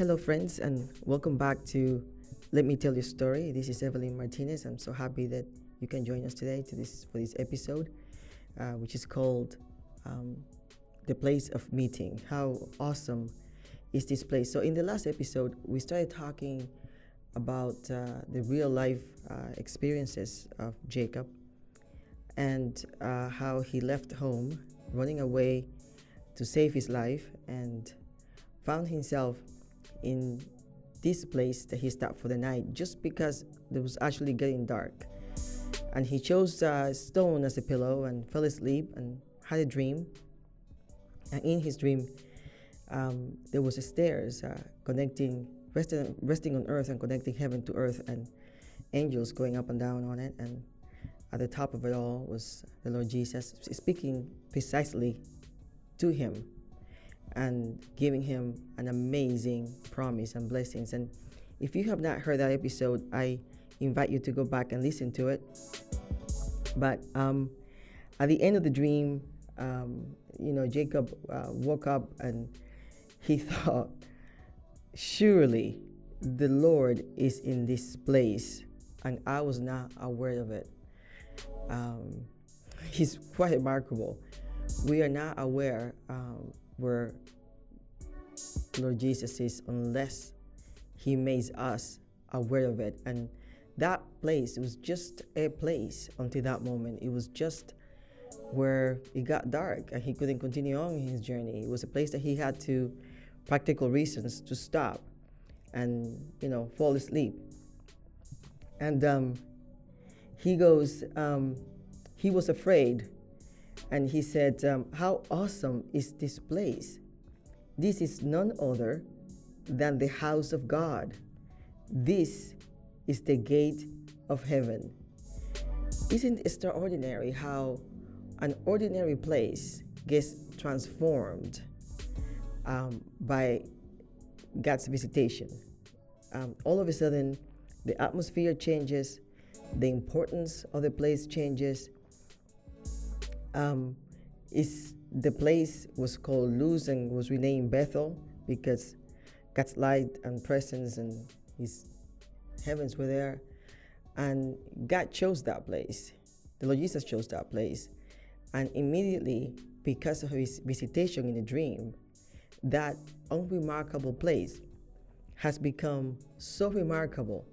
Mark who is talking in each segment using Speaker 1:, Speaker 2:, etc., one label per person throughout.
Speaker 1: Hello, friends, and welcome back to Let Me Tell You a Story. This is Evelyn Martinez. I'm so happy that you can join us today to this for this episode, uh, which is called um, "The Place of Meeting." How awesome is this place? So, in the last episode, we started talking about uh, the real life uh, experiences of Jacob and uh, how he left home, running away to save his life, and found himself in this place that he stopped for the night just because it was actually getting dark. And he chose a stone as a pillow and fell asleep and had a dream. And in his dream, um, there was a stairs uh, connecting, resting, resting on earth and connecting heaven to earth, and angels going up and down on it. And at the top of it all was the Lord Jesus speaking precisely to him and giving him an amazing promise and blessings. And if you have not heard that episode, I invite you to go back and listen to it. But um, at the end of the dream, um, you know, Jacob uh, woke up and he thought, surely the Lord is in this place, and I was not aware of it. Um, he's quite remarkable. We are not aware um, where Lord Jesus is unless He makes us aware of it. And that place was just a place until that moment. It was just where it got dark and he couldn't continue on his journey. It was a place that he had to practical reasons to stop and you know fall asleep. And um, he goes, um, he was afraid, and he said, um, "How awesome is this place! This is none other than the house of God. This is the gate of heaven." Isn't it extraordinary how an ordinary place gets transformed um, by God's visitation. Um, all of a sudden, the atmosphere changes, the importance of the place changes. Um, is the place was called Luz and was renamed Bethel because God's light and presence and His heavens were there, and God chose that place. The Lord Jesus chose that place, and immediately because of His visitation in the dream, that unremarkable place has become so remarkable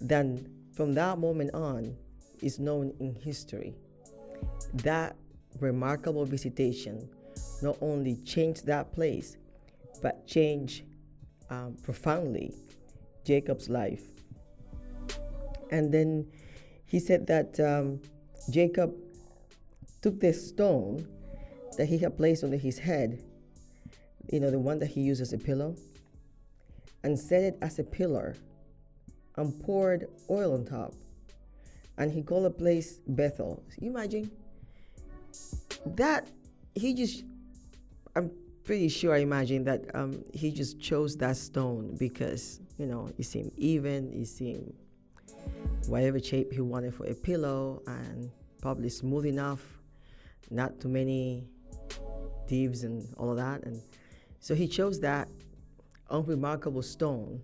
Speaker 1: that from that moment on is known in history. That remarkable visitation not only changed that place, but changed um, profoundly Jacob's life. And then he said that um, Jacob took the stone that he had placed under his head you know, the one that he used as a pillow, and set it as a pillar and poured oil on top. And he called the place Bethel. Imagine that he just, I'm pretty sure I imagine that um, he just chose that stone because, you know, it seemed even, it seemed whatever shape he wanted for a pillow and probably smooth enough, not too many dips and all of that. And so he chose that unremarkable stone.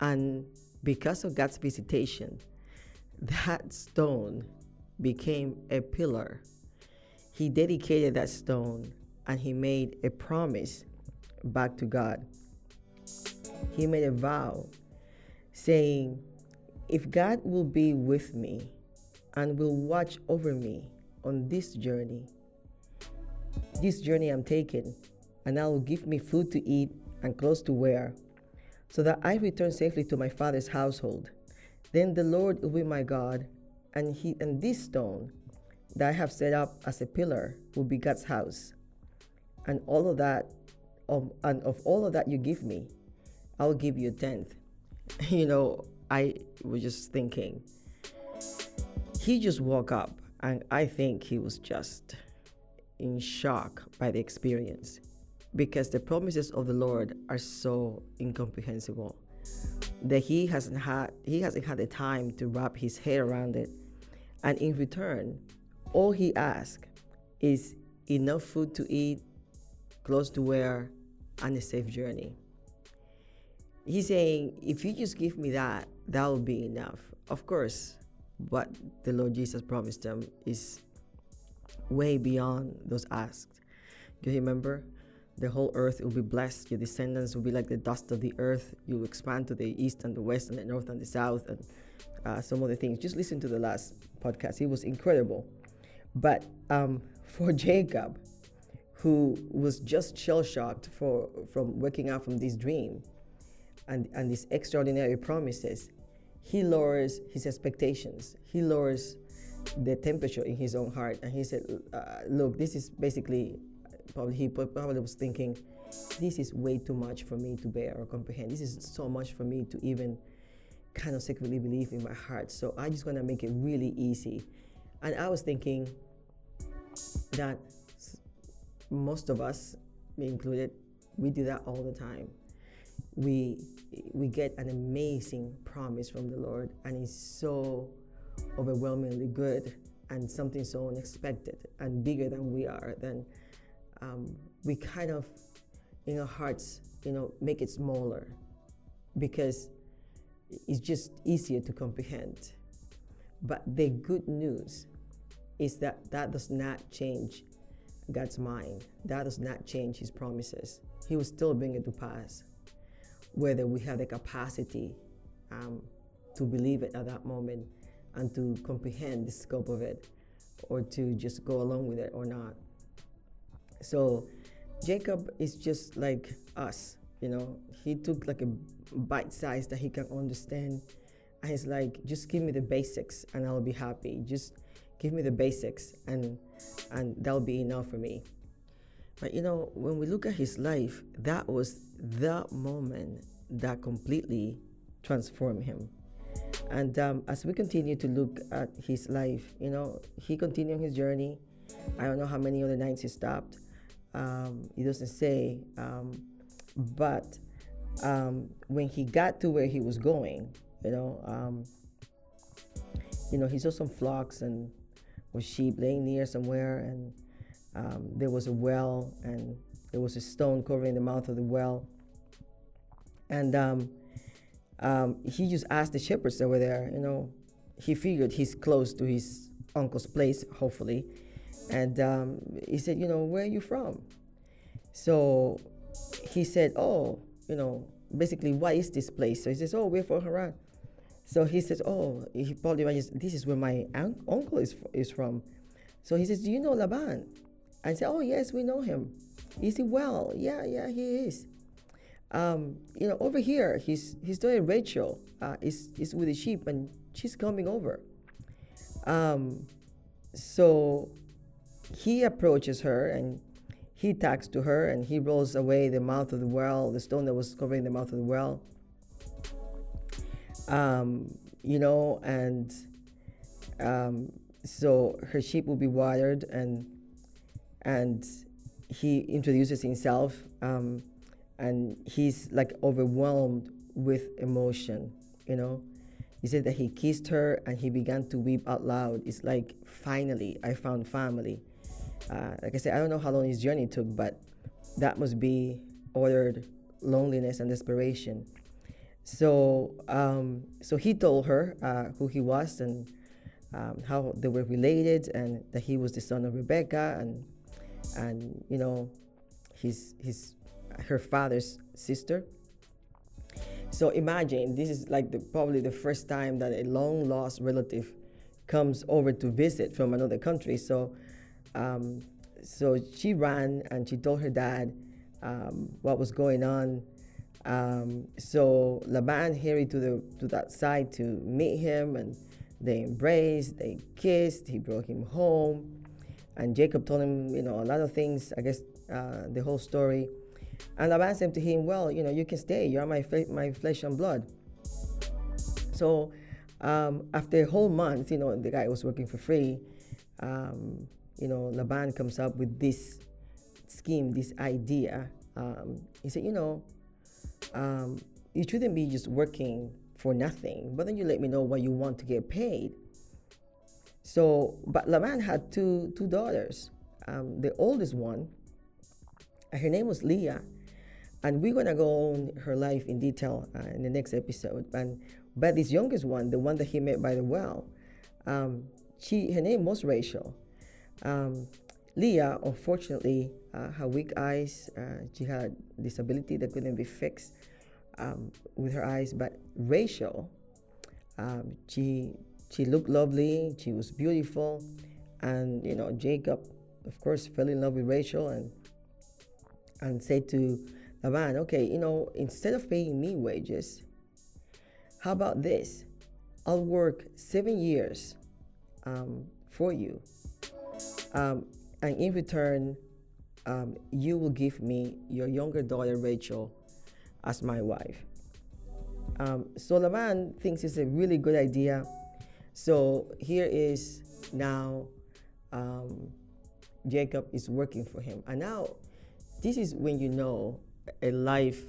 Speaker 1: And because of God's visitation, that stone became a pillar. He dedicated that stone and he made a promise back to God. He made a vow saying, If God will be with me and will watch over me on this journey, this journey I'm taking, and I will give me food to eat and clothes to wear, so that I return safely to my father's household. Then the Lord will be my God, and he and this stone that I have set up as a pillar will be God's house. And all of that, of, and of all of that you give me, I will give you a tenth. You know, I was just thinking, he just woke up, and I think he was just in shock by the experience because the promises of the Lord are so incomprehensible that he hasn't had he hasn't had the time to wrap his head around it. And in return, all he asks is enough food to eat, clothes to wear, and a safe journey. he's saying, if you just give me that, that will be enough. Of course, what the Lord Jesus promised them is way beyond those asked. Do you remember? The whole earth will be blessed. Your descendants will be like the dust of the earth. You will expand to the east and the west and the north and the south and uh, some other things. Just listen to the last podcast. It was incredible. But um, for Jacob, who was just shell shocked from waking up from this dream and, and these extraordinary promises, he lowers his expectations. He lowers the temperature in his own heart. And he said, uh, Look, this is basically, probably he probably was thinking, this is way too much for me to bear or comprehend. This is so much for me to even kind of secretly believe in my heart. So I just want to make it really easy. And I was thinking that most of us, me included, we do that all the time. We we get an amazing promise from the Lord, and it's so overwhelmingly good and something so unexpected and bigger than we are. Then um, we kind of, in our hearts, you know, make it smaller because it's just easier to comprehend. But the good news is that that does not change God's mind. That does not change His promises. He will still bring it to pass, whether we have the capacity um, to believe it at that moment and to comprehend the scope of it, or to just go along with it or not. So, Jacob is just like us, you know. He took like a bite size that he can understand, and he's like, just give me the basics and I'll be happy. Just give me the basics and and that'll be enough for me. But you know when we look at his life that was the moment that completely transformed him. And um, as we continue to look at his life you know he continued his journey. I don't know how many other nights he stopped. Um, he doesn't say um, but um, when he got to where he was going you know um, you know he saw some flocks and with sheep laying near somewhere, and um, there was a well, and there was a stone covering the mouth of the well. And um, um, he just asked the shepherds that were there, you know, he figured he's close to his uncle's place, hopefully. And um, he said, you know, where are you from? So he said, oh, you know, basically, what is this place? So he says, oh, we're from Haran. So he says, "Oh, he probably this is where my un- uncle is is from." So he says, "Do you know Laban?" I said, "Oh yes, we know him. He well? Yeah, yeah, he is. Um, you know, over here, he's he's doing Rachel. Uh, is is with the sheep, and she's coming over. Um, so he approaches her and he talks to her and he rolls away the mouth of the well, the stone that was covering the mouth of the well um, you know, and um, so her sheep will be watered, and and he introduces himself, um, and he's like overwhelmed with emotion, you know. He said that he kissed her and he began to weep out loud. It's like, finally, I found family. Uh, like I said, I don't know how long his journey took, but that must be ordered loneliness and desperation. So, um, so he told her uh, who he was and um, how they were related, and that he was the son of Rebecca, and and you know, his his her father's sister. So imagine this is like the, probably the first time that a long lost relative comes over to visit from another country. So, um, so she ran and she told her dad um, what was going on um, so Laban hurried to the to that side to meet him, and they embraced, they kissed. He brought him home, and Jacob told him, you know, a lot of things. I guess uh, the whole story. And Laban said to him, "Well, you know, you can stay. You are my my flesh and blood." So um, after a whole month, you know, the guy was working for free. Um, you know, Laban comes up with this scheme, this idea. Um, he said, you know, um, shouldn't be just working for nothing, but then you let me know what you want to get paid. So, but Laban had two two daughters. Um, the oldest one, her name was Leah, and we're gonna go on her life in detail uh, in the next episode. And but this youngest one, the one that he met by the well, um, she her name was Rachel. Um, Leah, unfortunately, uh, her weak eyes, uh, she had disability that couldn't be fixed um, with her eyes. But Rachel, um, she she looked lovely, she was beautiful, and you know Jacob, of course, fell in love with Rachel and and said to Laban, okay, you know, instead of paying me wages, how about this? I'll work seven years um, for you. Um, and in return, um, you will give me your younger daughter Rachel as my wife. Um, so Laban thinks it's a really good idea. So here is now um, Jacob is working for him. And now this is when you know a life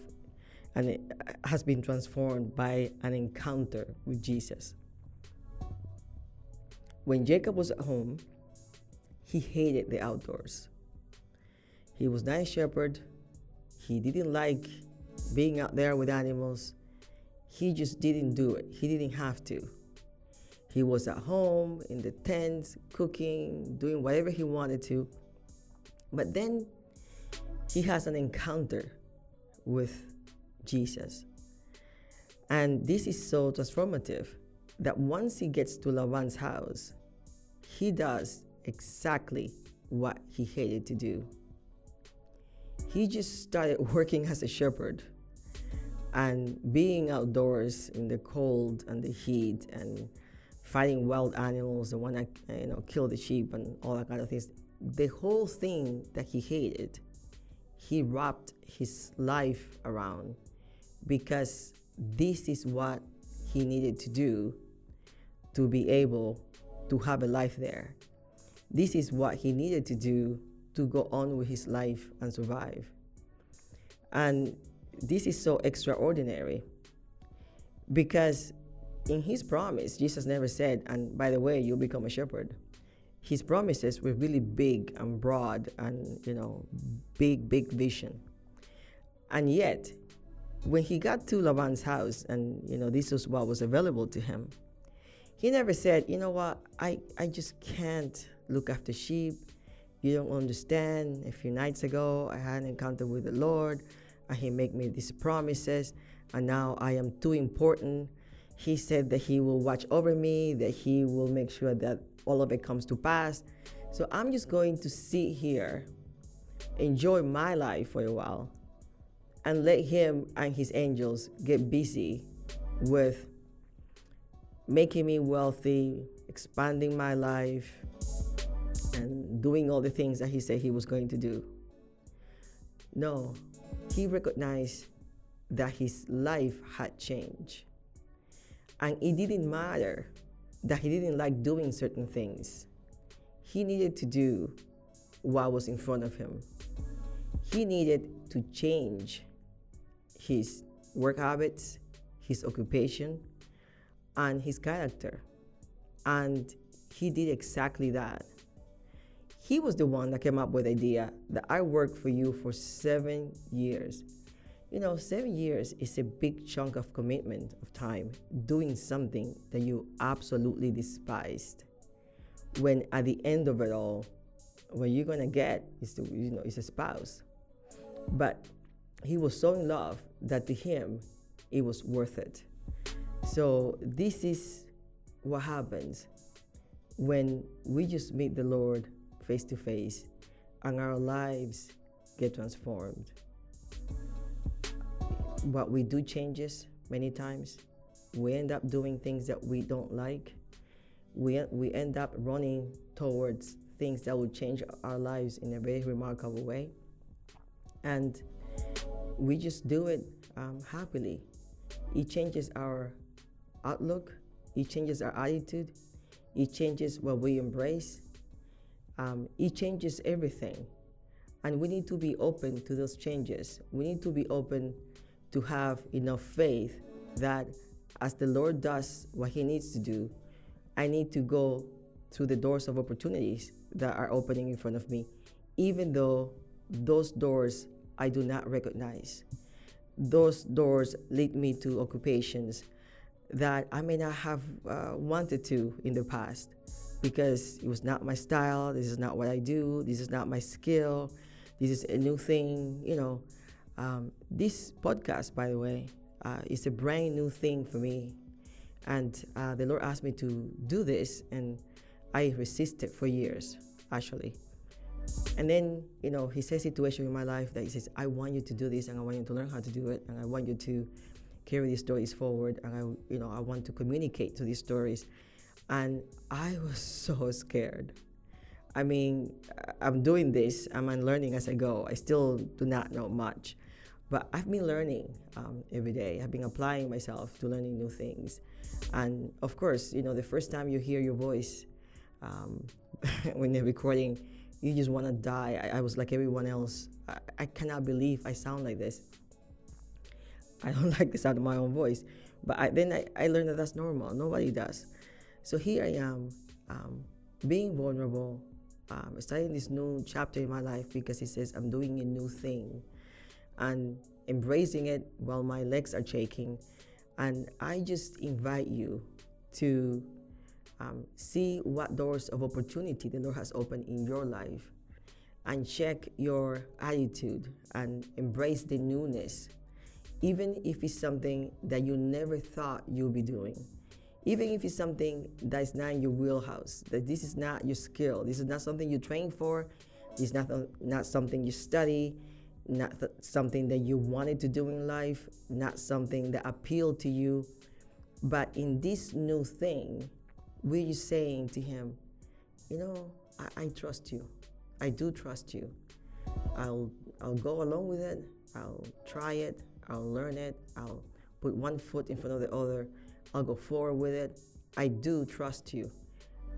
Speaker 1: and it has been transformed by an encounter with Jesus. When Jacob was at home, he hated the outdoors. He was not a shepherd. He didn't like being out there with animals. He just didn't do it. He didn't have to. He was at home in the tents, cooking, doing whatever he wanted to. But then he has an encounter with Jesus. And this is so transformative that once he gets to Laban's house, he does exactly what he hated to do. He just started working as a shepherd and being outdoors in the cold and the heat and fighting wild animals and want to you know kill the sheep and all that kind of things. The whole thing that he hated, he wrapped his life around because this is what he needed to do to be able to have a life there. This is what he needed to do to go on with his life and survive. And this is so extraordinary because in his promise, Jesus never said, and by the way, you'll become a shepherd. His promises were really big and broad and, you know, big, big vision. And yet, when he got to Laban's house and, you know, this was what was available to him, he never said, you know what, I, I just can't look after sheep. You don't understand. A few nights ago, I had an encounter with the Lord, and He made me these promises, and now I am too important. He said that He will watch over me, that He will make sure that all of it comes to pass. So I'm just going to sit here, enjoy my life for a while, and let Him and His angels get busy with making me wealthy, expanding my life, and doing all the things that he said he was going to do. No, he recognized that his life had changed. And it didn't matter that he didn't like doing certain things. He needed to do what was in front of him. He needed to change his work habits, his occupation, and his character. And he did exactly that. He was the one that came up with the idea that I worked for you for seven years. You know, seven years is a big chunk of commitment of time doing something that you absolutely despised. When at the end of it all, what you're gonna get is to, you know, is a spouse. But he was so in love that to him it was worth it. So this is what happens when we just meet the Lord face to face and our lives get transformed. What we do changes many times. We end up doing things that we don't like. We, we end up running towards things that will change our lives in a very remarkable way. And we just do it um, happily. It changes our outlook, it changes our attitude, it changes what we embrace, um, it changes everything. And we need to be open to those changes. We need to be open to have enough faith that as the Lord does what He needs to do, I need to go through the doors of opportunities that are opening in front of me, even though those doors I do not recognize. those doors lead me to occupations that I may not have uh, wanted to in the past because it was not my style. This is not what I do. This is not my skill. This is a new thing. You know, um, this podcast, by the way, uh, is a brand new thing for me. And uh, the Lord asked me to do this, and I resisted for years, actually. And then, you know, He says situation in my life that He says, I want you to do this, and I want you to learn how to do it, and I want you to carry these stories forward, and I, you know, I want to communicate to these stories. And I was so scared. I mean, I'm doing this, I'm learning as I go. I still do not know much. But I've been learning um, every day. I've been applying myself to learning new things. And of course, you know, the first time you hear your voice um, when you're recording, you just want to die. I, I, was like everyone else. I, I, cannot believe I sound like this. I don't like the sound of my own voice. But I, then I, I learned that that's normal. Nobody does. So here I am, um, being vulnerable, um, starting this new chapter in my life because he says I'm doing a new thing and embracing it while my legs are shaking. And I just invite you to um, see what doors of opportunity the Lord has opened in your life and check your attitude and embrace the newness, even if it's something that you never thought you'd be doing. Even if it's something that's not in your wheelhouse, that this is not your skill, this is not something you train for, is not, not something you study, not th- something that you wanted to do in life, not something that appealed to you. But in this new thing, we're just saying to him, you know, I, I trust you. I do trust you. I'll I'll go along with it. I'll try it. I'll learn it. I'll put one foot in front of the other. I'll go forward with it. I do trust you.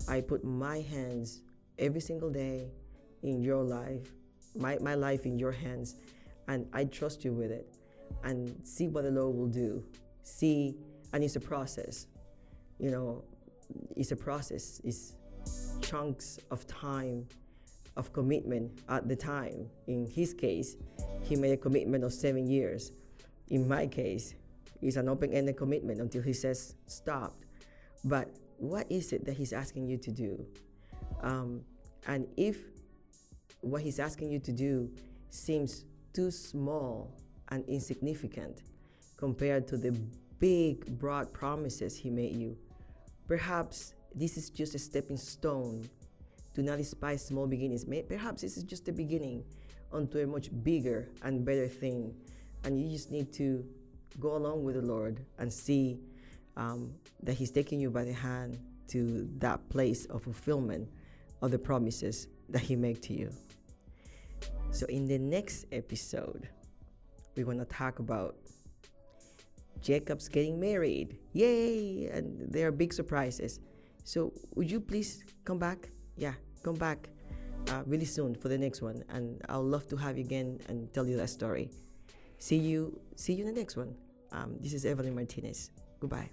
Speaker 1: I put my hands every single day in your life my, my life in your hands and I trust you with it and see what the Lord will do. See, and it's a process. You know, it's a process. It's chunks of time, of commitment at the time. In his case, he made a commitment of seven years. In my case, it's an open ended commitment until he says stop. But what is it that he's asking you to do? Um, and if what he's asking you to do seems too small and insignificant compared to the big, broad promises he made you. Perhaps this is just a stepping stone. Do not despise small beginnings. Perhaps this is just the beginning onto a much bigger and better thing. And you just need to go along with the Lord and see um, that He's taking you by the hand to that place of fulfillment of the promises that He made to you. So, in the next episode, we're going to talk about Jacob's getting married. Yay! And there are big surprises. So, would you please come back? Yeah, come back uh, really soon for the next one. And I'll love to have you again and tell you that story. See you, see you in the next one. Um, this is Evelyn Martinez. Goodbye.